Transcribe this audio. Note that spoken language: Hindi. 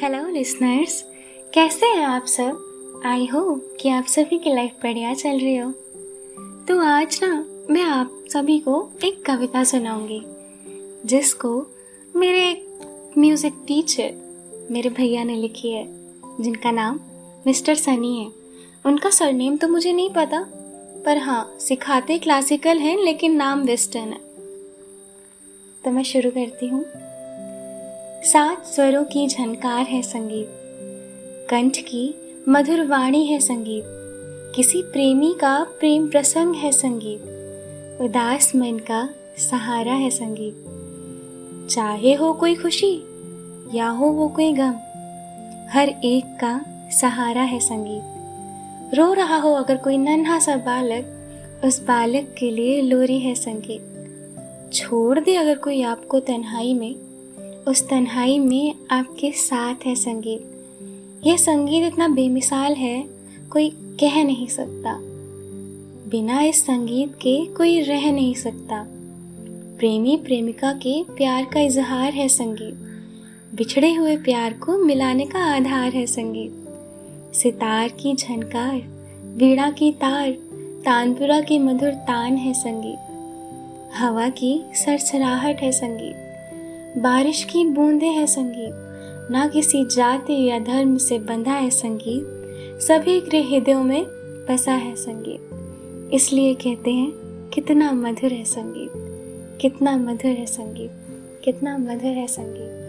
हेलो लिसनर्स कैसे हैं आप सब? आई होप कि आप सभी की लाइफ बढ़िया चल रही हो। तो आज ना, मैं आप सभी को एक कविता सुनाऊँगी, जिसको मेरे एक म्यूज़िक टीचर मेरे भैया ने लिखी है, जिनका नाम मिस्टर सनी है। उनका सरनेम तो मुझे नहीं पता, पर हाँ सिखाते क्लासिकल हैं, लेकिन नाम वेस्टर्न है। तो मैं शुरू करती हूँ। सात स्वरों की झनकार है संगीत। कंठ की मधुर वाणी है संगीत। किसी प्रेमी का प्रेम प्रसंग है संगीत। उदास मन का सहारा है संगीत। चाहे हो कोई खुशी, या हो वो कोई गम, हर एक का सहारा है संगीत। रो रहा हो अगर कोई नन्हा सा बालक, उस बालक के लिए लोरी है संगीत। छोड़ दे अगर कोई आपको तन्हाई में उस तन्हाई में आपके साथ है संगीत। यह संगीत इतना बेमिसाल है, कोई कह नहीं सकता। बिना इस संगीत के कोई रह नहीं सकता। प्रेमी प्रेमिका के प्यार का इजहार है संगीत। बिछड़े हुए प्यार को मिलाने का आधार है संगीत। सितार की झनकार, वीणा की तार, तानपुरा की मधुर तान है संगीत। हवा की सरसराहट है संगीत। बारिश की बूंदे है संगीत। ना किसी जाति या धर्म से बंधा है संगीत। सभी गृह हृदयों में बसा है संगीत। इसलिए कहते हैं, कितना मधुर है संगीत। कितना मधुर है संगीत। कितना मधुर है संगीत।